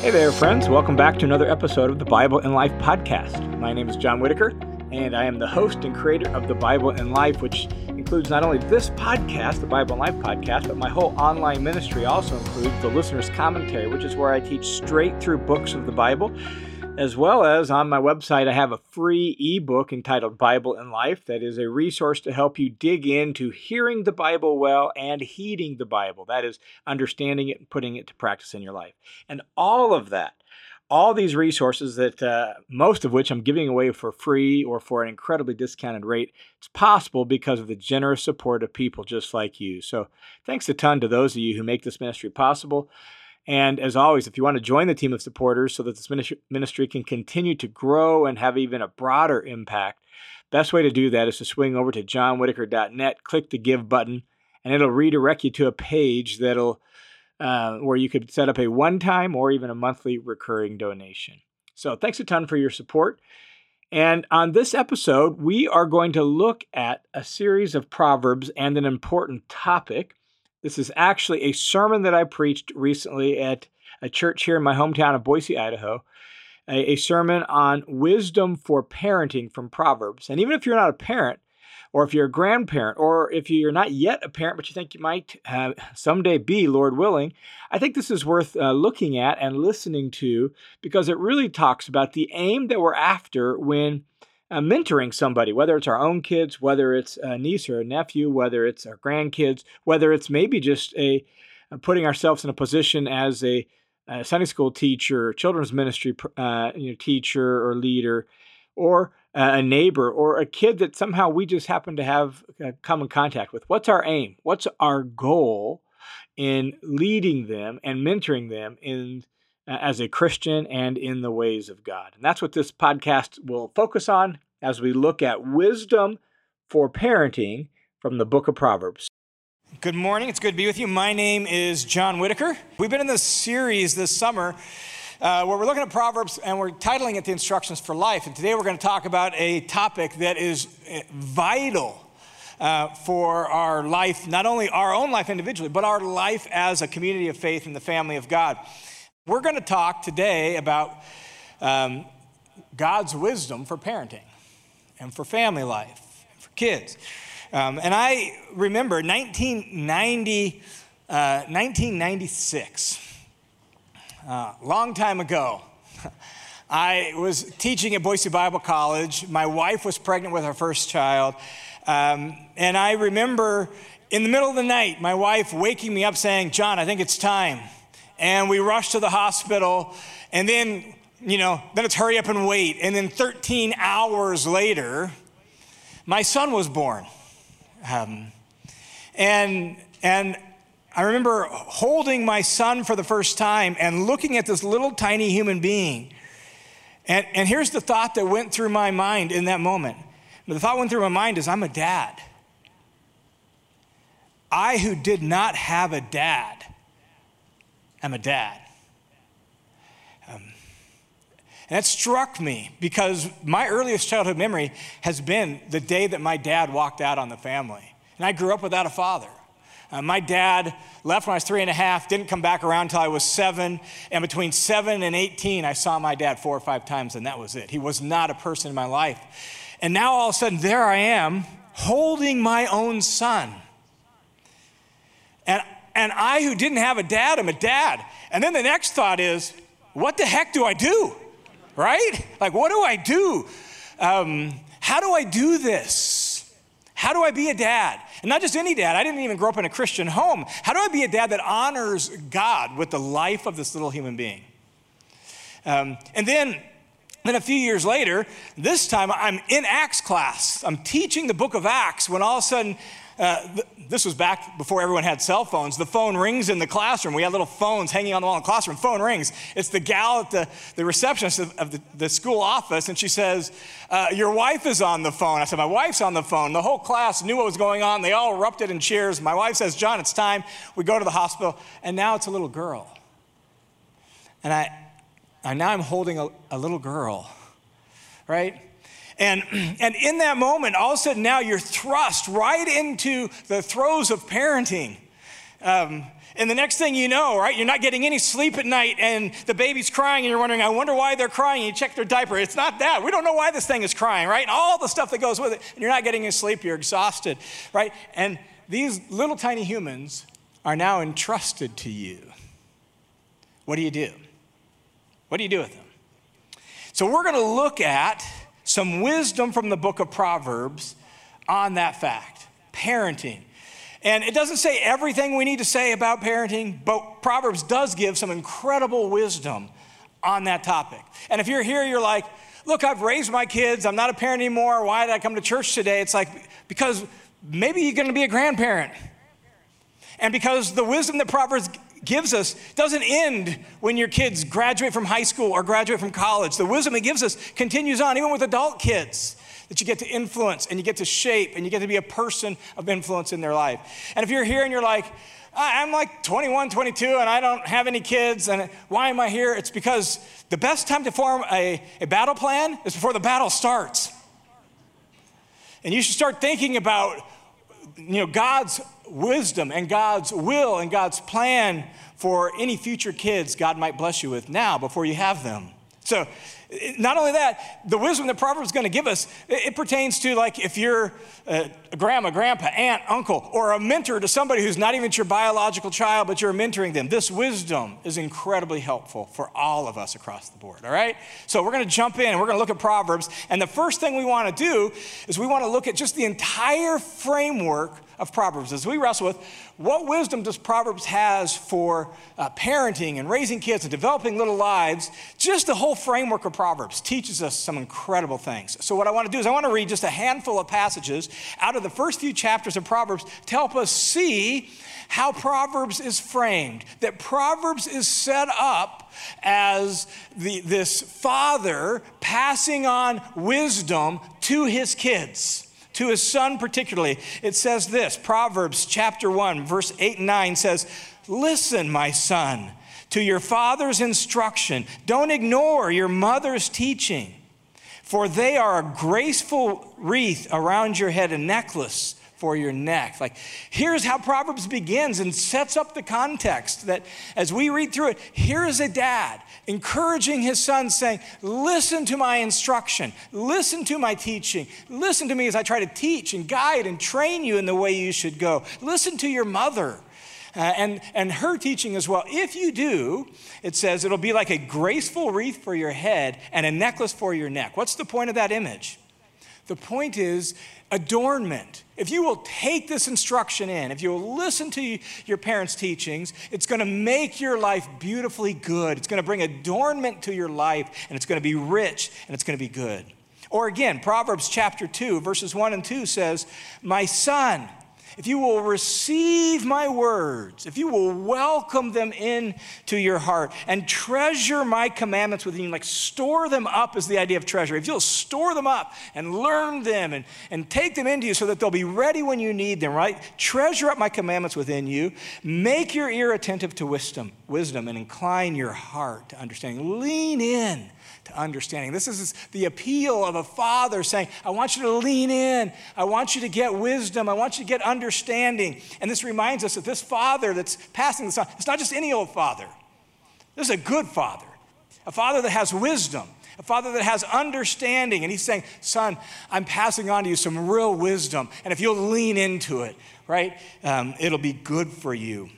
Hey there, friends. Welcome back to another episode of the Bible in Life podcast. My name is John Whittaker, and I am the host and creator of the Bible in Life, which includes not only this podcast, the Bible in Life podcast, but my whole online ministry also includes the listener's commentary, which is where I teach straight through books of the Bible as well as on my website, I have a free ebook entitled Bible in Life that is a resource to help you dig into hearing the Bible well and heeding the Bible. That is, understanding it and putting it to practice in your life. And all of that, all these resources that uh, most of which I'm giving away for free or for an incredibly discounted rate, it's possible because of the generous support of people just like you. So thanks a ton to those of you who make this ministry possible. And as always, if you want to join the team of supporters so that this ministry can continue to grow and have even a broader impact, best way to do that is to swing over to johnwhittaker.net, click the give button, and it'll redirect you to a page that'll uh, where you could set up a one-time or even a monthly recurring donation. So thanks a ton for your support. And on this episode, we are going to look at a series of proverbs and an important topic. This is actually a sermon that I preached recently at a church here in my hometown of Boise, Idaho. A, a, sermon on wisdom for parenting from Proverbs. And even if you're not a parent, or if you're a grandparent, or if you're not yet a parent, but you think you might uh, someday be, Lord willing, I think this is worth uh, looking at and listening to because it really talks about the aim that we're after when uh, mentoring somebody, whether it's our own kids, whether it's a niece or a nephew, whether it's our grandkids, whether it's maybe just a uh, putting ourselves in a position as a, a Sunday school teacher, children's ministry uh, you know, teacher or leader, or a neighbor or a kid that somehow we just happen to have uh, come in contact with. What's our aim? What's our goal in leading them and mentoring them in as a Christian and in the ways of God. And that's what this podcast will focus on as we look at wisdom for parenting from the book of Proverbs. Good morning. It's good to be with you. My name is John Whittaker. We've been in this series this summer uh, where we're looking at Proverbs and we're titling it The Instructions for Life. And today we're going to talk about a topic that is eh, vital uh, for our life, not only our own life individually, but our life as a community of faith in the family of God. We're going to talk today about um, God's wisdom for parenting and for family life, for kids. Um, and I remember 1990, uh, 1996, a uh, long time ago. I was teaching at Boise Bible College. My wife was pregnant with her first child. Um, and I remember in the middle of the night, my wife waking me up saying, John, I think it's time and we rush to the hospital, and then, you know, then it's hurry up and wait. And then 13 hours later, my son was born. Um, and, and I remember holding my son for the first time and looking at this little tiny human being. And, and here's the thought that went through my mind in that moment. The thought went through my mind is I'm a dad. I, who did not have a dad, am a dad. Um, and that struck me because my earliest childhood memory has been the day that my dad walked out on the family. And I grew up without a father. Uh, my dad left when I was three and a half, didn't come back around until I was seven. And between seven and 18, I saw my dad four or five times, and that was it. He was not a person in my life. And now all of a sudden, there I am holding my own son. And and I, who didn't have a dad, am a dad. And then the next thought is, what the heck do I do? Right? Like, what do I do? Um, how do I do this? How do I be a dad? And not just any dad, I didn't even grow up in a Christian home. How do I be a dad that honors God with the life of this little human being? Um, and then then a few years later, this time I'm in Acts class. I'm teaching the book of Acts when all of a sudden uh, th- this was back before everyone had cell phones. The phone rings in the classroom. We had little phones hanging on the wall in the classroom. Phone rings. It's the gal at the, the receptionist of, of the, the, school office, and she says, uh, Your wife is on the phone. I said, My wife's on the phone. The whole class knew what was going on. They all erupted in cheers. My wife says, John, it's time. We go to the hospital, and now it's a little girl. And I, and now I'm holding a, a little girl, right? And, and in that moment, all of a sudden now you're thrust right into the throes of parenting. Um, and the next thing you know, right, you're not getting any sleep at night and the baby's crying and you're wondering, I wonder why they're crying. And you check their diaper. It's not that. We don't know why this thing is crying, right? And all the stuff that goes with it. And you're not getting any sleep. You're exhausted, right? And these little tiny humans are now entrusted to you. What do you do? What do you do with them? So we're going to look at some wisdom from the book of Proverbs on that fact parenting. And it doesn't say everything we need to say about parenting, but Proverbs does give some incredible wisdom on that topic. And if you're here, you're like, look, I've raised my kids, I'm not a parent anymore. Why did I come to church today? It's like, because maybe you're going to be a grandparent. And because the wisdom that Proverbs gives us doesn't end when your kids graduate from high school or graduate from college. The wisdom it gives us continues on, even with adult kids that you get to influence and you get to shape and you get to be a person of influence in their life. And if you're here and you're like, I'm like 21, 22, and I don't have any kids, and why am I here? It's because the best time to form a, a battle plan is before the battle starts. And you should start thinking about you know, God's wisdom and God's will and God's plan for any future kids God might bless you with now before you have them. So not only that, the wisdom that Proverbs is going to give us, it, pertains to like if you're a grandma, grandpa, aunt, uncle, or a mentor to somebody who's not even your biological child, but you're mentoring them. This wisdom is incredibly helpful for all of us across the board, all right? So we're going to jump in we're going to look at Proverbs. And the first thing we want to do is we want to look at just the entire framework of Proverbs as we wrestle with what wisdom does Proverbs has for uh, parenting and raising kids and developing little lives. Just the whole framework of Proverbs teaches us some incredible things. So what I want to do is I want to read just a handful of passages out of the first few chapters of Proverbs to help us see how Proverbs is framed. That Proverbs is set up as the, this father passing on wisdom to his kids to his son particularly. It says this Proverbs chapter 1, verse 8 and 9 says, Listen, my son, to your father's instruction. Don't ignore your mother's teaching, for they are a graceful wreath around your head, a necklace for your neck. Like, here's how Proverbs begins and sets up the context that as we read through it, here is a dad encouraging his son, saying, Listen to my instruction, listen to my teaching, listen to me as I try to teach and guide and train you in the way you should go. Listen to your mother. Uh, and, and her teaching as well. If you do, it says it'll be like a graceful wreath for your head and a necklace for your neck. What's the point of that image? The point is adornment. If you will take this instruction in, if you will listen to your parents' teachings, it's going to make your life beautifully good. It's going to bring adornment to your life, and it's going to be rich, and it's going to be good. Or again, Proverbs chapter 2, verses 1 and 2 says, My son, if you will receive my words, if you will welcome them into your heart and treasure my commandments within you, like store them up is the idea of treasure. If you'll store them up and learn them and, and take them into you so that they'll be ready when you need them, right? Treasure up my commandments within you. Make your ear attentive to wisdom, wisdom and incline your heart to understanding. Lean in to understanding. This is the appeal of a father saying, I want you to lean in. I want you to get wisdom. I want you to get understanding. And this reminds us that this father that's passing this on, it's not just any old father. This is a good father, a father that has wisdom, a father that has understanding. And he's saying, Son, I'm passing on to you some real wisdom. And if you'll lean into it, right, um, it'll be good for you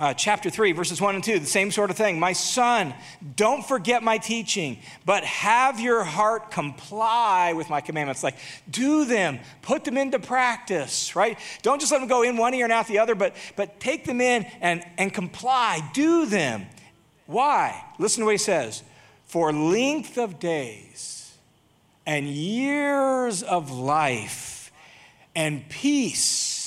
uh, chapter 3, verses 1 and 2, the same sort of thing. My son, don't forget my teaching, but have your heart comply with my commandments. Like, do them, put them into practice, right? Don't just let them go in one ear and out the other, but, but take them in and, and comply, do them. Why? Listen to what he says for length of days and years of life and peace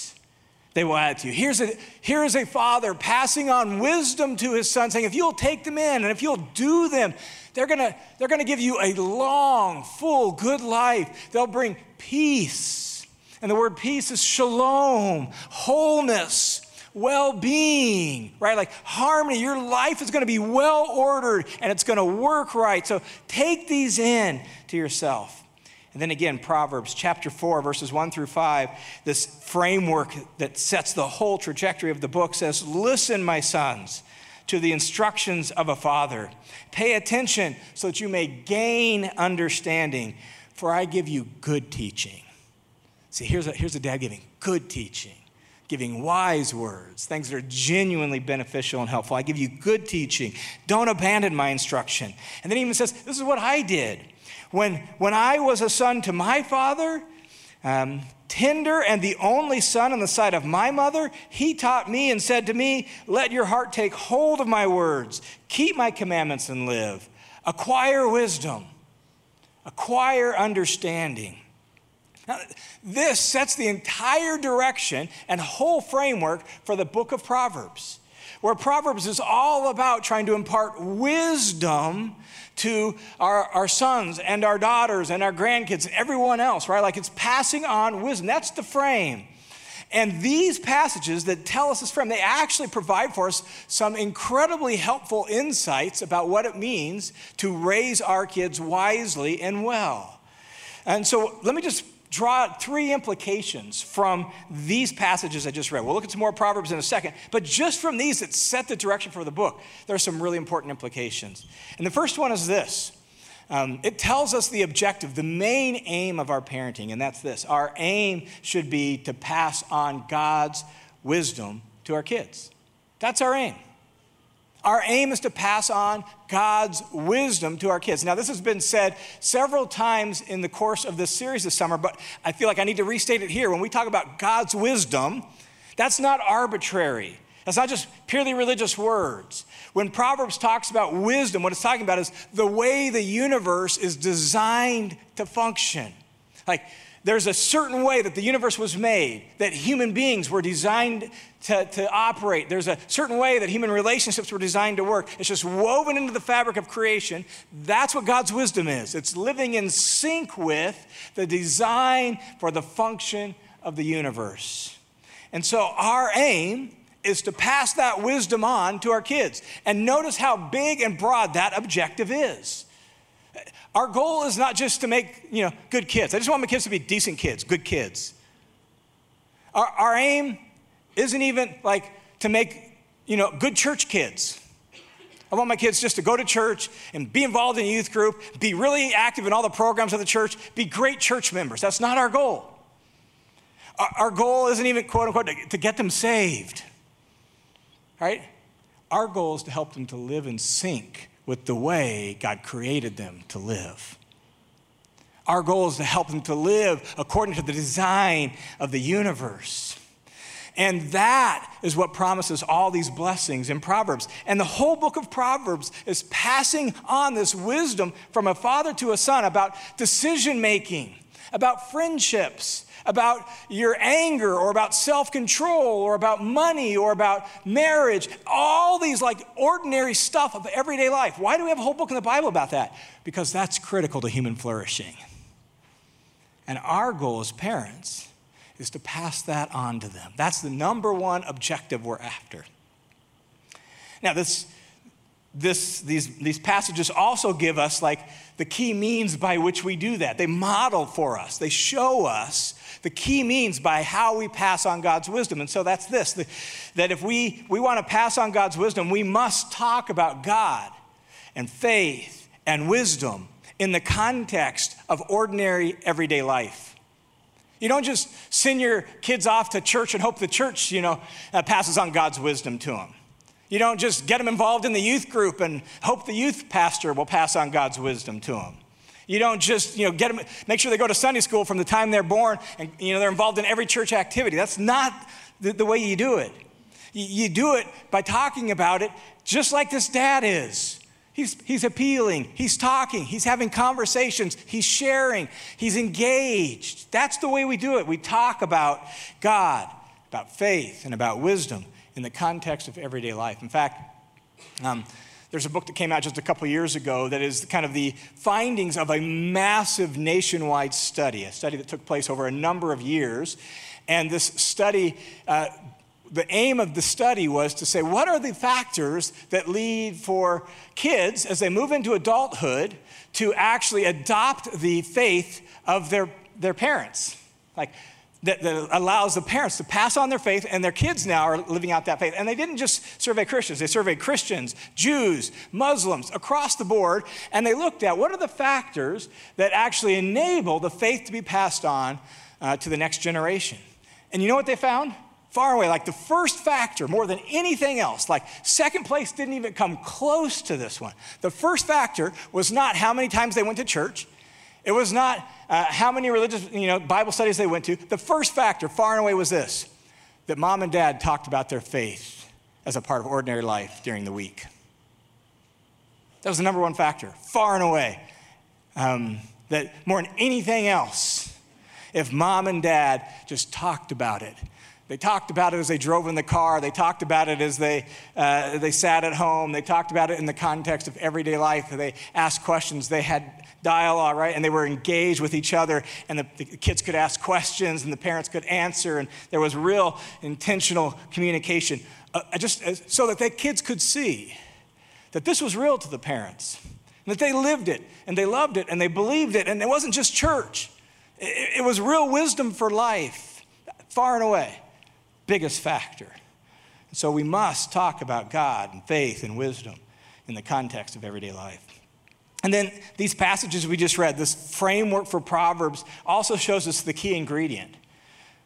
they will add to you. Here's a, here is a father passing on wisdom to his son, saying, if you'll take them in and if you'll do them, they're gonna, they're gonna give you a long, full, good life. They'll bring peace. And the word peace is shalom, wholeness, well being, right? Like harmony. Your life is gonna be well ordered and it's gonna work right. So take these in to yourself. And then again, Proverbs chapter 4, verses 1 through 5, this framework that sets the whole trajectory of the book says, Listen, my sons, to the instructions of a father. Pay attention so that you may gain understanding, for I give you good teaching. See, here's a, here's a dad giving good teaching, giving wise words, things that are genuinely beneficial and helpful. I give you good teaching. Don't abandon my instruction. And then he even says, This is what I did. When, when I was a son to my father, um, tender and the only son in the sight of my mother, he taught me and said to me, Let your heart take hold of my words, keep my commandments and live. Acquire wisdom, acquire understanding. Now, this sets the entire direction and whole framework for the book of Proverbs, where Proverbs is all about trying to impart wisdom to our, our sons and our daughters and our grandkids and everyone else, right? Like it's passing on wisdom. That's the frame. And these passages that tell us this frame, they actually provide for us some incredibly helpful insights about what it means to raise our kids wisely and well. And so let me just draw three implications from these passages I just read. We'll look at some more Proverbs in a second, but just from these that set the direction for the book, there are some really important implications. And the first one is this um, it tells us the objective, the main aim of our parenting, and that's this our aim should be to pass on God's wisdom to our kids. That's our aim. Our aim is to pass on God's wisdom to our kids. Now, this has been said several times in the course of this series this summer, but I feel like I need to restate it here. When we talk about God's wisdom, that's not arbitrary. That's not just purely religious words. When Proverbs talks about wisdom, what it's talking about is the way the universe is designed to function. Like, there's a certain way that the universe was made, that human beings were designed to, to operate. There's a certain way that human relationships were designed to work. It's just woven into the fabric of creation. That's what God's wisdom is. It's living in sync with the design for the function of the universe. And so our aim is to pass that wisdom on to our kids. And notice how big and broad that objective is. Our goal is not just to make, you know, good kids. I just want my kids to be decent kids, good kids. Our, our aim isn't even like to make, you know, good church kids. I want my kids just to go to church and be involved in a youth group, be really active in all the programs of the church, be great church members. That's not our goal. Our, our goal isn't even, quote unquote, to, to get them saved. Right? Our goal is to help them to live in sync with the way God created them to live. Our goal is to help them to live according to the design of the universe. And that is what promises all these blessings in Proverbs. And the whole book of Proverbs is passing on this wisdom from a father to a son about decision making, about friendships, about your anger or about self control or about money or about marriage, all these like ordinary stuff of everyday life. Why do we have a whole book in the Bible about that? Because that's critical to human flourishing. And our goal as parents is to pass that on to them. That's the number one objective we're after. Now, this, this, these, these passages also give us like the key means by which we do that. They model for us, they show us the key means by how we pass on God's wisdom. And so that's this the, that if we, we want to pass on God's wisdom, we must talk about God and faith and wisdom in the context of ordinary everyday life. You don't just send your kids off to church and hope the church, you know, uh, passes on God's wisdom to them. You don't just get them involved in the youth group and hope the youth pastor will pass on God's wisdom to them. You don't just, you know, get them, make sure they go to Sunday school from the time they're born and, you know, they're involved in every church activity. That's not the, the way you do it. You, you do it by talking about it just like this dad is. He's, he's appealing, he's talking, he's having conversations, he's sharing, he's engaged. That's the way we do it. We talk about God, about faith, and about wisdom in the context of everyday life. In fact, um, there's a book that came out just a couple years ago that is kind of the findings of a massive nationwide study, a study that took place over a number of years. And this study, uh, the aim of the study was to say what are the factors that lead for kids as they move into adulthood to actually adopt the faith of their, their parents? Like, that, that, allows the parents to pass on their faith, and their kids now are living out that faith. And they didn't just survey Christians, they surveyed Christians, Jews, Muslims, across the board, and they looked at what are the factors that actually enable the faith to be passed on uh, to the next generation. And you know what they found? Far away, like the first factor, more than anything else, like second place didn't even come close to this one. The first factor was not how many times they went to church. It was not uh, how many religious, you know, Bible studies they went to. The first factor, far and away, was this that mom and dad talked about their faith as a part of ordinary life during the week. That was the number one factor, far and away. Um, that more than anything else, if mom and dad just talked about it, they talked about it as they drove in the car. They talked about it as they, uh, they sat at home. They talked about it in the context of everyday life. They asked questions. They had dialogue, right? And they were engaged with each other, and the, the, kids could ask questions, and the parents could answer, and there was real intentional communication, uh, just uh, so that the kids could see that this was real to the parents, and that they lived it, and they loved it, and they believed it, and it wasn't just church. It, it was real wisdom for life, far and away, biggest factor. So we must talk about God and faith and wisdom in the context of everyday life. And then these passages we just read, this framework for Proverbs, also shows us the key ingredient.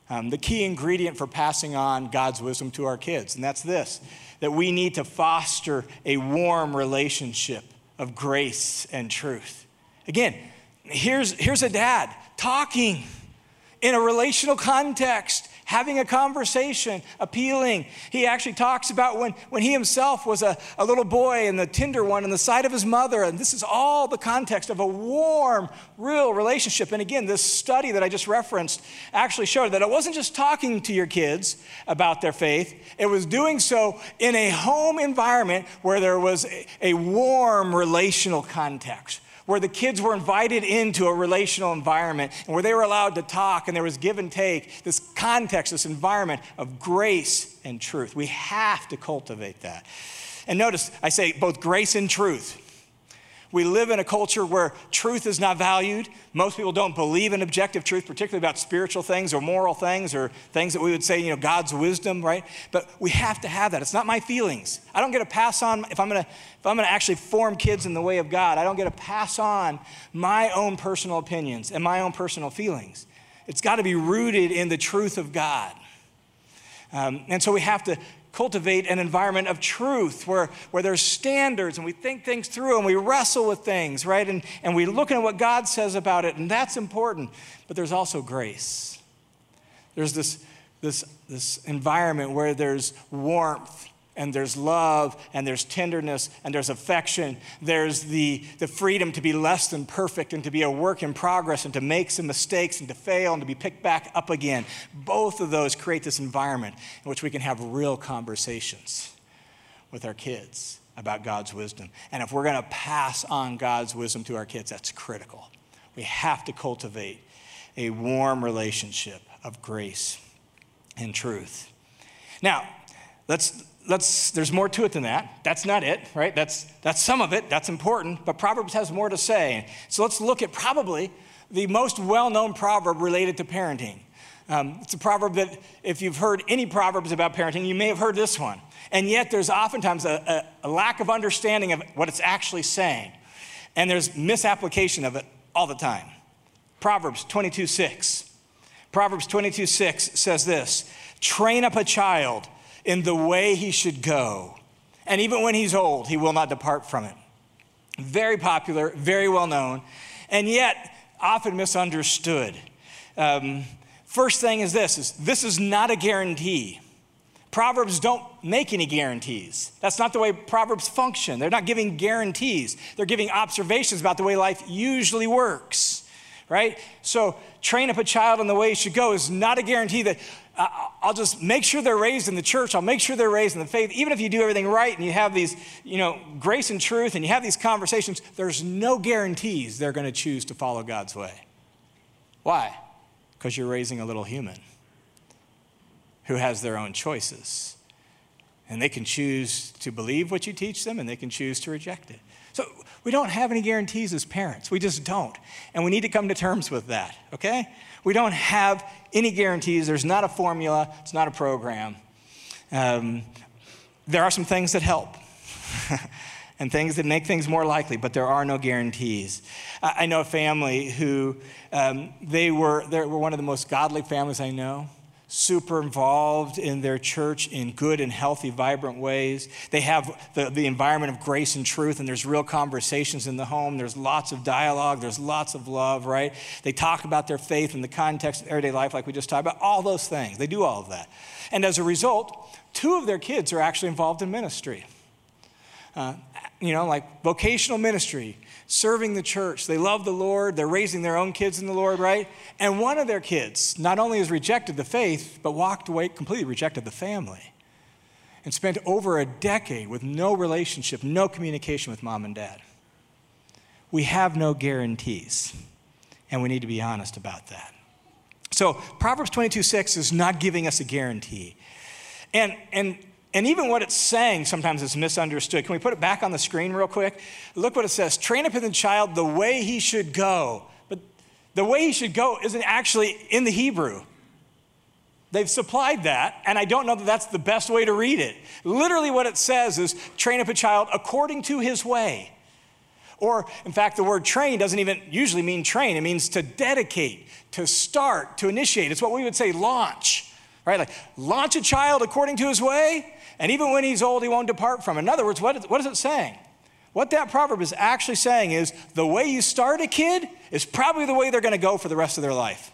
Um, the key ingredient for passing on God's wisdom to our kids. And that's this that we need to foster a warm relationship of grace and truth. Again, here's, here's a dad talking in a relational context having a conversation, appealing. He actually talks about when, when he himself was a, a little boy and the tender one in the side of his mother. And this is all the context of a warm, real relationship. And again, this study that I just referenced actually showed that it wasn't just talking to your kids about their faith, it was doing so in a home environment where there was a, a warm relational context where the kids were invited into a relational environment and where they were allowed to talk and there was give and take, this context, this environment of grace and truth. We have to cultivate that. And notice, I say both grace and truth. We live in a culture where truth is not valued. Most people don't believe in objective truth, particularly about spiritual things or moral things or things that we would say, you know, God's wisdom, right? But we have to have that. It's not my feelings. I don't get to pass on if I'm going to if I'm going to actually form kids in the way of God. I don't get to pass on my own personal opinions and my own personal feelings. It's got to be rooted in the truth of God. Um, and so we have to cultivate an environment of truth where, where there's standards and we think things through and we wrestle with things, right? And, and we look at what God says about it, and that's important. But there's also grace. There's this, this, this environment where there's warmth and there's love and there's tenderness and there's affection. There's the, the freedom to be less than perfect and to be a work in progress and to make some mistakes and to fail and to be picked back up again. Both of those create this environment in which we can have real conversations with our kids about God's wisdom. And if we're going to pass on God's wisdom to our kids, that's critical. We have to cultivate a warm relationship of grace and truth. Now, let's let's, there's more to it than that. That's not it, right? That's, that's some of it. That's important. But Proverbs has more to say. So let's look at probably the most well known proverb related to parenting. Um, it's a proverb that, if you've heard any proverbs about parenting, you may have heard this one. And yet, there's oftentimes a, a, a lack of understanding of what it's actually saying. And there's misapplication of it all the time. Proverbs 22 6. Proverbs 22 6 says this Train up a child in the way he should go. And even when he's old, he will not depart from it. Very popular, very well known, and yet often misunderstood. Um, first thing is this is this is not a guarantee. Proverbs don't make any guarantees. That's not the way Proverbs function. They're not giving guarantees. They're giving observations about the way life usually works. Right? So, train up a child in the way he should go is not a guarantee that I'll just make sure they're raised in the church. I'll make sure they're raised in the faith. Even if you do everything right and you have these, you know, grace and truth and you have these conversations, there's no guarantees they're going to choose to follow God's way. Why? Because you're raising a little human. who has their own choices. And they can choose to believe what you teach them and they can choose to reject it. So we don't have any guarantees as parents. We just don't. And we need to come to terms with that, okay? We don't have any guarantees. There's not a formula, it's not a program. Um, there are some things that help. and things that make things more likely, but there are no guarantees. I know a family who um, they were they were one of the most godly families I know super involved in their church in good and healthy, vibrant ways. They have the, the environment of grace and truth, and there's real conversations in the home. There's lots of dialogue, there's lots of love, right? They talk about their faith in the context of everyday life, like we just talked about, all those things. They do all of that. And as a result, two of their kids are actually involved in ministry. Uh, you know, like vocational ministry, serving the church. They love the Lord. They're raising their own kids in the Lord, right? And one of their kids not only has rejected the faith, but walked away, completely rejected the family, and spent over a decade with no relationship, no communication with mom and dad. We have no guarantees, and we need to be honest about that. So, Proverbs 22 6 is not giving us a guarantee. And, and and even what it's saying sometimes is misunderstood. Can we put it back on the screen real quick? Look what it says train up the child the way he should go. But the way he should go isn't actually in the Hebrew. They've supplied that, and I don't know that that's the best way to read it. Literally, what it says is train up a child according to his way. Or, in fact, the word train doesn't even usually mean train, it means to dedicate, to start, to initiate. It's what we would say launch, right? Like launch a child according to his way, and even when he's old, he won't depart from. In other words, what is, what is it saying? What that proverb is actually saying is the way you start a kid is probably the way they're going to go for the rest of their life.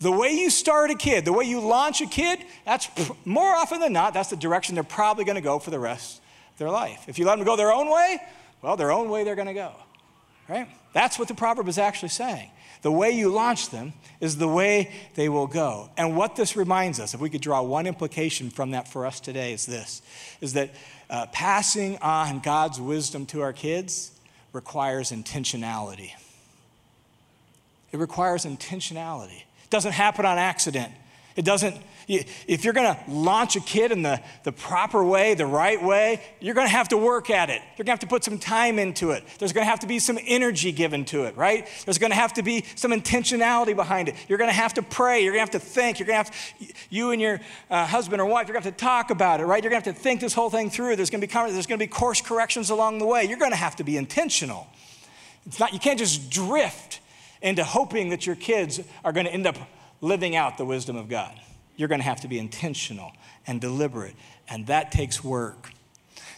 The way you start a kid, the way you launch a kid, that's more often than not, that's the direction they're probably going to go for the rest of their life. If you let them go their own way, well, their own way they're going to go. Right? That's what the proverb is actually saying. The way you launch them is the way they will go. And what this reminds us, if we could draw one implication from that for us today, is this is that uh, passing on God's wisdom to our kids requires intentionality. It requires intentionality. It doesn't happen on accident. It doesn't, if you're going to launch a kid in the, the proper way, the right way, you're going to have to work at it. You're going to have to put some time into it. There's going to have to be some energy given to it, right? There's going to have to be some intentionality behind it. You're going to have to pray. You're going to have to think. You're going to have to, you and your uh, husband or wife, you're going to have to talk about it, right? You're going to have to think this whole thing through. There's going to be, there's going to be course corrections along the way. You're going to have to be intentional. It's not, you can't just drift into hoping that your kids are going to end up living out the wisdom of God. You're going to have to be intentional and deliberate, and that takes work.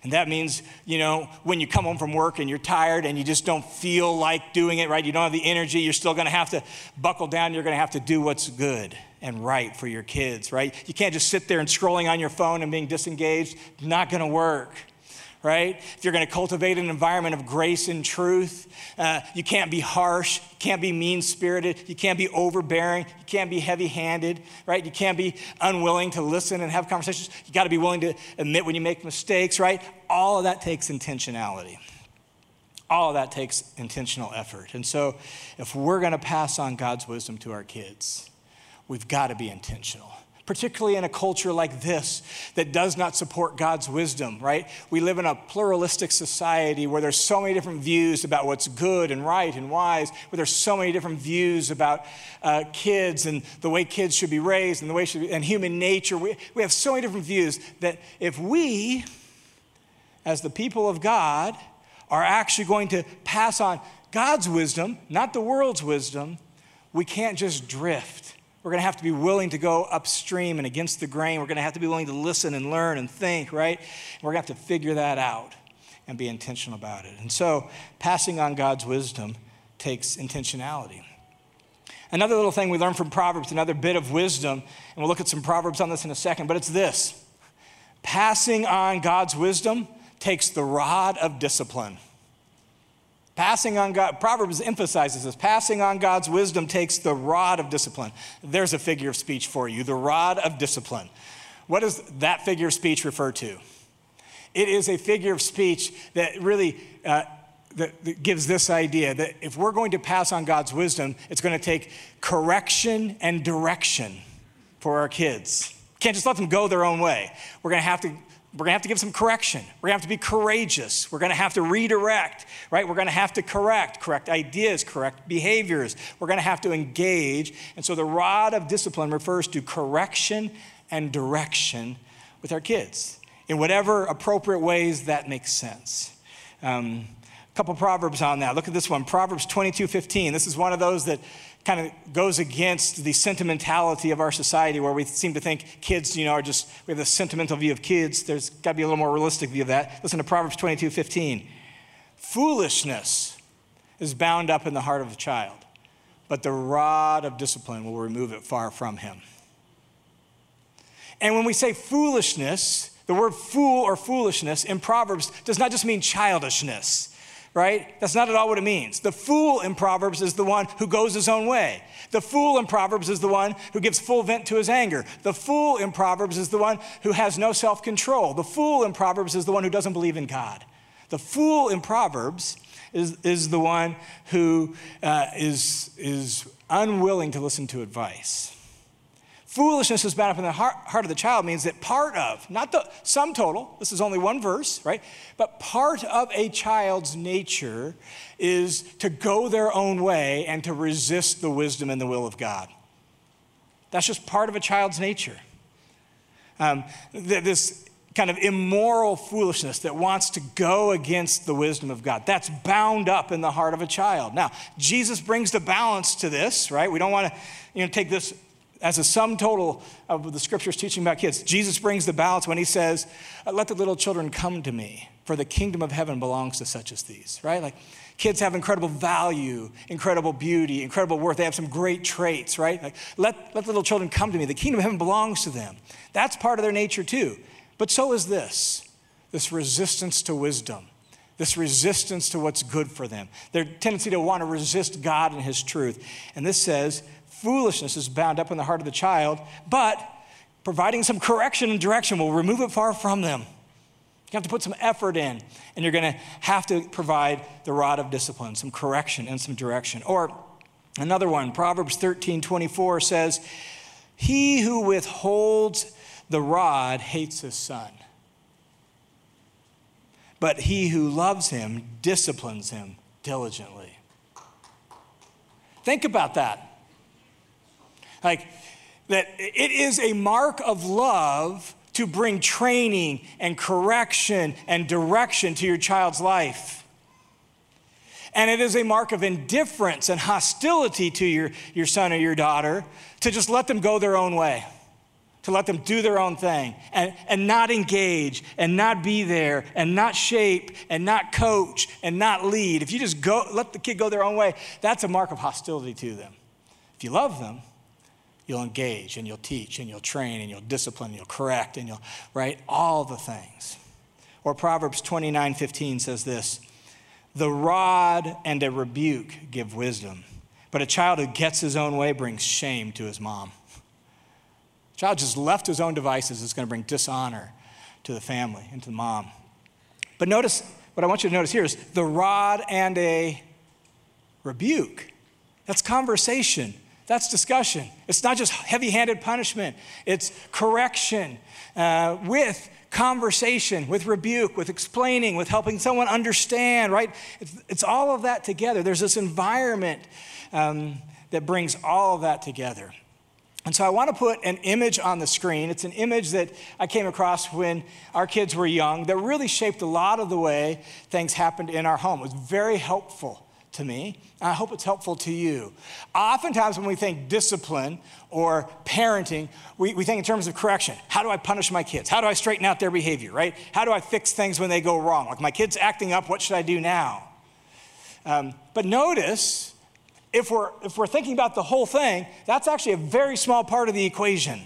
And that means, you know, when you come home from work and you're tired and you just don't feel like doing it, right? You don't have the energy, you're still going to have to buckle down. You're going to have to do what's good and right for your kids, right? You can't just sit there and scrolling on your phone and being disengaged. Not going to work right? If you're going to cultivate an environment of grace and truth, uh, you can't be harsh, you can't be mean spirited, you can't be overbearing, you can't be heavy handed, right? You can't be unwilling to listen and have conversations. You got to be willing to admit when you make mistakes, right? All of that takes intentionality. All of that takes intentional effort. And so, if we're going to pass on God's wisdom to our kids, we've got to be intentional particularly in a culture like this that does not support God's wisdom, right? We live in a pluralistic society where there's so many different views about what's good and right and wise, where there's so many different views about uh, kids and the way kids should be raised and the way should be, and human nature. We, we have so many different views that if we, as the people of God, are actually going to pass on God's wisdom, not the world's wisdom, we can't just drift we're going to have to be willing to go upstream and against the grain. We're going to have to be willing to listen and learn and think, right? we're going to have to figure that out and be intentional about it. And so, passing on God's wisdom takes intentionality. Another little thing we learn from Proverbs, another bit of wisdom, and we'll look at some Proverbs on this in a second, but it's this passing on God's wisdom takes the rod of discipline. Passing on God, Proverbs emphasizes this. Passing on God's wisdom takes the rod of discipline. There's a figure of speech for you the rod of discipline. What does that figure of speech refer to? It is a figure of speech that really uh, that, that gives this idea that if we're going to pass on God's wisdom, it's going to take correction and direction. for our kids. Can't just let them go their own way. We're going to have to we're going to have to give some correction. We're going to have to be courageous. We're going to have to redirect, right? We're going to have to correct, correct ideas, correct behaviors. We're going to have to engage. And so the rod of discipline refers to correction and direction with our kids in whatever appropriate ways that makes sense. Um, a couple proverbs on that. Look at this one Proverbs 22 15. This is one of those that kind of goes against the sentimentality of our society where we seem to think kids, you know, are just, we have a sentimental view of kids. There's got to be a little more realistic view of that. Listen to Proverbs 22 15. Foolishness is bound up in the heart of a child, but the rod of discipline will remove it far from him. And when we say foolishness, the word fool or foolishness in Proverbs does not just mean childishness right? That's not at all what it means. The fool in Proverbs is the one who goes his own way. The fool in Proverbs is the one who gives full vent to his anger. The fool in Proverbs is the one who has no self control. The fool in Proverbs is the one who doesn't believe in God. The fool in Proverbs is, is the one who uh, is is unwilling to listen to advice. Foolishness is bound up in the heart, heart, of the child means that part of, not the sum total, this is only one verse, right? But part of a child's nature is to go their own way and to resist the wisdom and the will of God. That's just part of a child's nature. Um, this kind of immoral foolishness that wants to go against the wisdom of God. That's bound up in the heart of a child. Now, Jesus brings the balance to this, right? We don't want to you know, take this as a sum total of the scriptures teaching about kids, Jesus brings the balance when he says, uh, Let the little children come to me, for the kingdom of heaven belongs to such as these, right? Like kids have incredible value, incredible beauty, incredible worth. They have some great traits, right? Like let, let little children come to me. The kingdom of heaven belongs to them. That's part of their nature too. But so is this this resistance to wisdom this resistance to what's good for them, their tendency to want to resist God and His truth. And this says, foolishness is bound up in the heart of the child, but providing some correction and direction will remove it far from them. You have to put some effort in, and you're going to have to provide the rod of discipline, some correction and some direction. Or another one, Proverbs 13 24 says, He who withholds the rod hates his son, but he who loves him disciplines him diligently. Think about that. Like, that it is a mark of love to bring training and correction and direction to your child's life. And it is a mark of indifference and hostility to your, your son or your daughter to just let them go their own way, to let them do their own thing and, and not engage and not be there and not shape and not coach and not lead. If you just go, let the kid go their own way, that's a mark of hostility to them. If you love them, you'll engage and you'll teach and you'll train and you'll discipline and you'll correct and you'll, right? All the things. Or Proverbs 29 15 says this The rod and a rebuke give wisdom, but a child who gets his own way brings shame to his mom. A child just left his own devices is going to bring dishonor to the family and to the mom. But notice, what I want you to notice here is the rod and a rebuke. That's conversation. That's discussion. It's not just heavy handed punishment, it's correction uh, with conversation, with rebuke, with explaining, with helping someone understand, right? It's, it's all of that together. There's this environment um, that brings all of that together. And so I want to put an image on the screen. It's an image that I came across when our kids were young that really shaped a lot of the way things happened in our home. It was very helpful to me. And I hope it's helpful to you. Oftentimes, when we think discipline or parenting, we, we think in terms of correction. How do I punish my kids? How do I straighten out their behavior, right? How do I fix things when they go wrong? Like my kid's acting up, what should I do now? Um, but notice, if we're, if we're thinking about the whole thing, that's actually a very small part of the equation.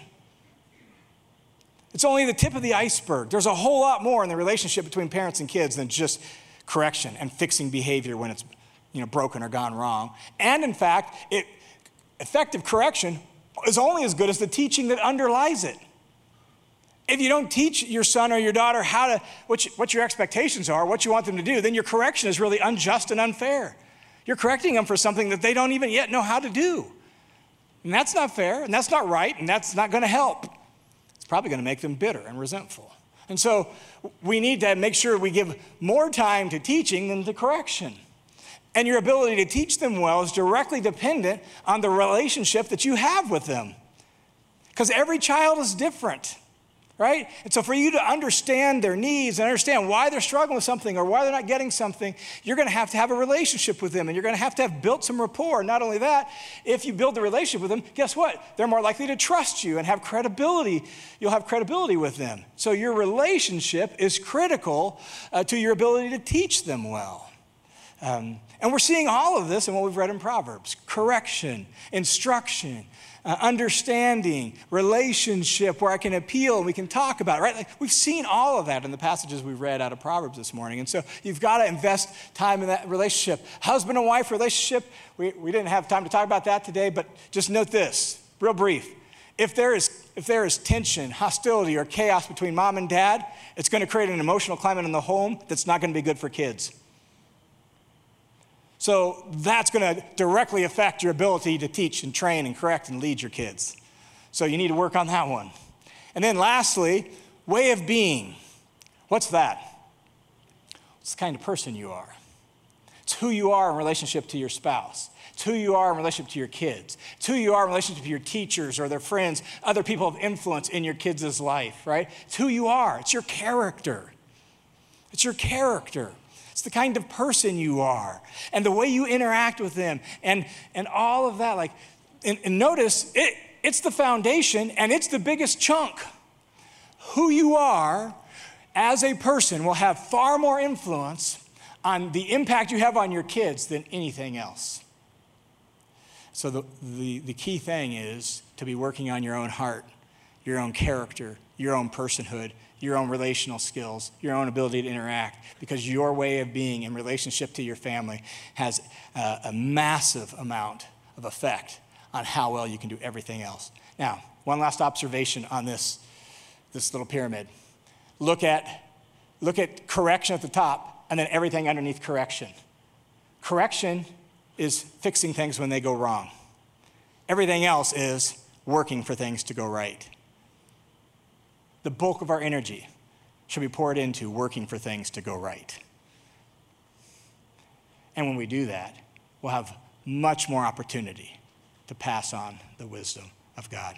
It's only the tip of the iceberg. There's a whole lot more in the relationship between parents and kids than just correction and fixing behavior when it's you know, broken or gone wrong. And in fact, it, effective correction is only as good as the teaching that underlies it. If you don't teach your son or your daughter how to, what, you, what your expectations are, what you want them to do, then your correction is really unjust and unfair. You're correcting them for something that they don't even yet know how to do. And that's not fair, and that's not right, and that's not going to help. It's probably going to make them bitter and resentful. And so we need to make sure we give more time to teaching than to correction. And your ability to teach them well is directly dependent on the relationship that you have with them. Because every child is different right? And so, for you to understand their needs and understand why they're struggling with something or why they're not getting something, you're going to have to have a relationship with them and you're going to have to have built some rapport. Not only that, if you build the relationship with them, guess what? They're more likely to trust you and have credibility. You'll have credibility with them. So, your relationship is critical uh, to your ability to teach them well. Um, and we're seeing all of this in what we've read in Proverbs correction, instruction, uh, understanding, relationship where I can appeal and we can talk about it, right? Like we've seen all of that in the passages we've read out of Proverbs this morning. And so you've got to invest time in that relationship. Husband and wife relationship, we, we didn't have time to talk about that today, but just note this, real brief. If there is if there is tension, hostility, or chaos between mom and dad, it's going to create an emotional climate in the home that's not going to be good for kids. So that's going to directly affect your ability to teach and train and correct and lead your kids. So you need to work on that one. And then lastly, way of being. What's that? It's the kind of person you are. It's who you are in relationship to your spouse. It's who you are in relationship to your kids. It's who you are in relationship to your teachers or their friends, other people of influence in your kids' life, right? It's who you are. It's your character. It's your character. It's the kind of person you are and the way you interact with them and, and all of that. Like, and, and notice it, it's the foundation and it's the biggest chunk. Who you are as a person will have far more influence on the impact you have on your kids than anything else. So, the, the, the key thing is to be working on your own heart, your own character, your own personhood, your own relational skills, your own ability to interact, because your way of being in relationship to your family has a, a massive amount of effect on how well you can do everything else. Now, one last observation on this, this little pyramid. Look at, look at correction at the top and then everything underneath correction. Correction is fixing things when they go wrong. Everything else is working for things to go right the bulk of our energy should be poured into working for things to go right. And when we do that, we'll have much more opportunity to pass on the wisdom of God.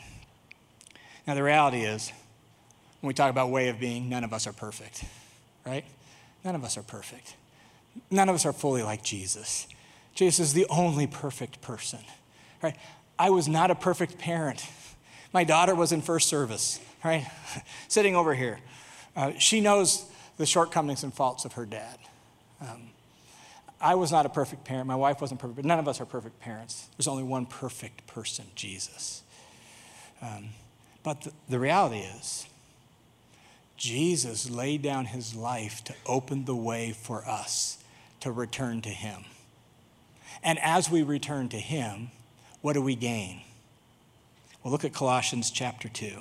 Now, the reality is, when we talk about way of being, none of us are perfect, right? None of us are perfect. None of us are fully like Jesus. Jesus is the only perfect person, right? I was not a perfect parent. My daughter was in first service right? Sitting over here. Uh, she knows the shortcomings and faults of her dad. Um, I was not a perfect parent. My wife wasn't perfect, but none of us are perfect parents. There's only one perfect person, Jesus. Um, but the, the reality is, Jesus laid down his life to open the way for us to return to him. And as we return to him, what do we gain? Well, look at Colossians chapter 2.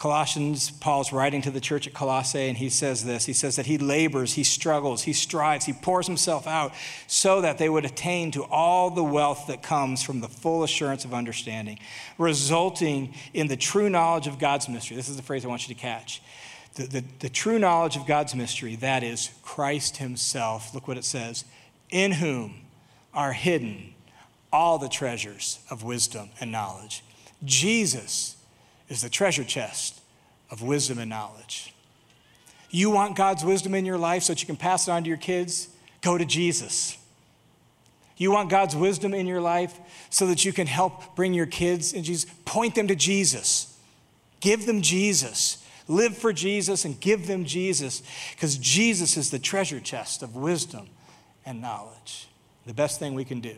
Colossians, Paul's writing to the church at Colossae, and he says this. He says that he labors, he struggles, he strives, he pours himself out so that they would attain to all the wealth that comes from the full assurance of understanding, resulting in the true knowledge of God's mystery. This is the phrase I want you to catch. The, the, the true knowledge of God's mystery, that is Christ himself. Look what it says in whom are hidden all the treasures of wisdom and knowledge. Jesus is the treasure chest of wisdom and knowledge. You want God's wisdom in your life so that you can pass it on to your kids? Go to Jesus. You want God's wisdom in your life so that you can help bring your kids and Jesus? Point them to Jesus. Give them Jesus. Live for Jesus and give them Jesus because Jesus is the treasure chest of wisdom and knowledge. The best thing we can do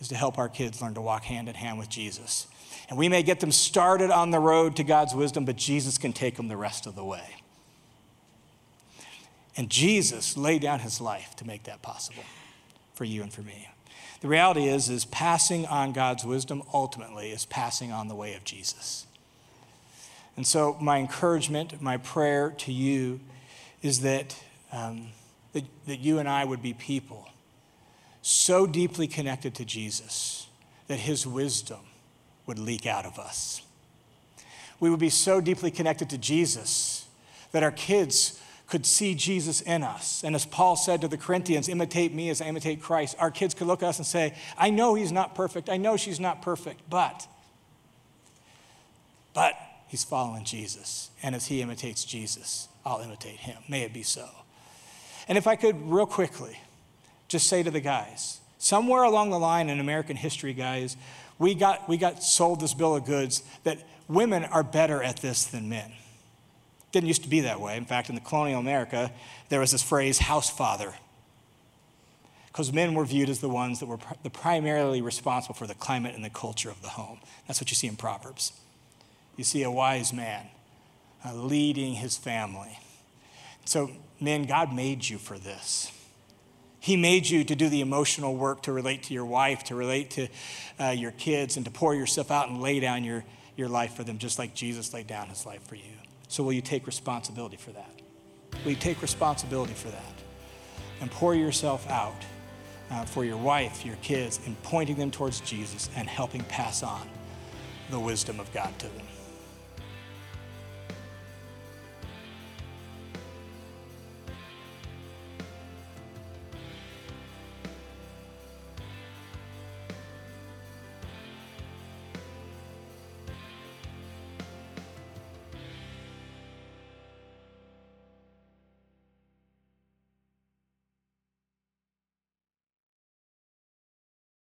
is to help our kids learn to walk hand in hand with Jesus. And we may get them started on the road to God's wisdom, but Jesus can take them the rest of the way. And Jesus laid down his life to make that possible for you and for me. The reality is, is passing on God's wisdom ultimately is passing on the way of Jesus. And so, my encouragement, my prayer to you is that, um, that, that you and I would be people so deeply connected to Jesus that his wisdom would leak out of us. We would be so deeply connected to Jesus that our kids could see Jesus in us. And as Paul said to the Corinthians, imitate me as I imitate Christ, our kids could look at us and say, I know he's not perfect. I know she's not perfect, but, but he's following Jesus. And as he imitates Jesus, I'll imitate him. May it be so. And if I could, real quickly, just say to the guys, somewhere along the line in American history, guys, we got, we got sold this bill of goods that women are better at this than men. Didn't used to be that way. In fact, in the colonial America, there was this phrase, house father, because men were viewed as the ones that were pr- the primarily responsible for the climate and the culture of the home. That's what you see in Proverbs. You see a wise man uh, leading his family. So, men, God made you for this. He made you to do the emotional work, to relate to your wife, to relate to uh, your kids, and to pour yourself out and lay down your, your life for them, just like Jesus laid down his life for you. So, will you take responsibility for that? Will you take responsibility for that? And pour yourself out uh, for your wife, your kids, and pointing them towards Jesus and helping pass on the wisdom of God to them.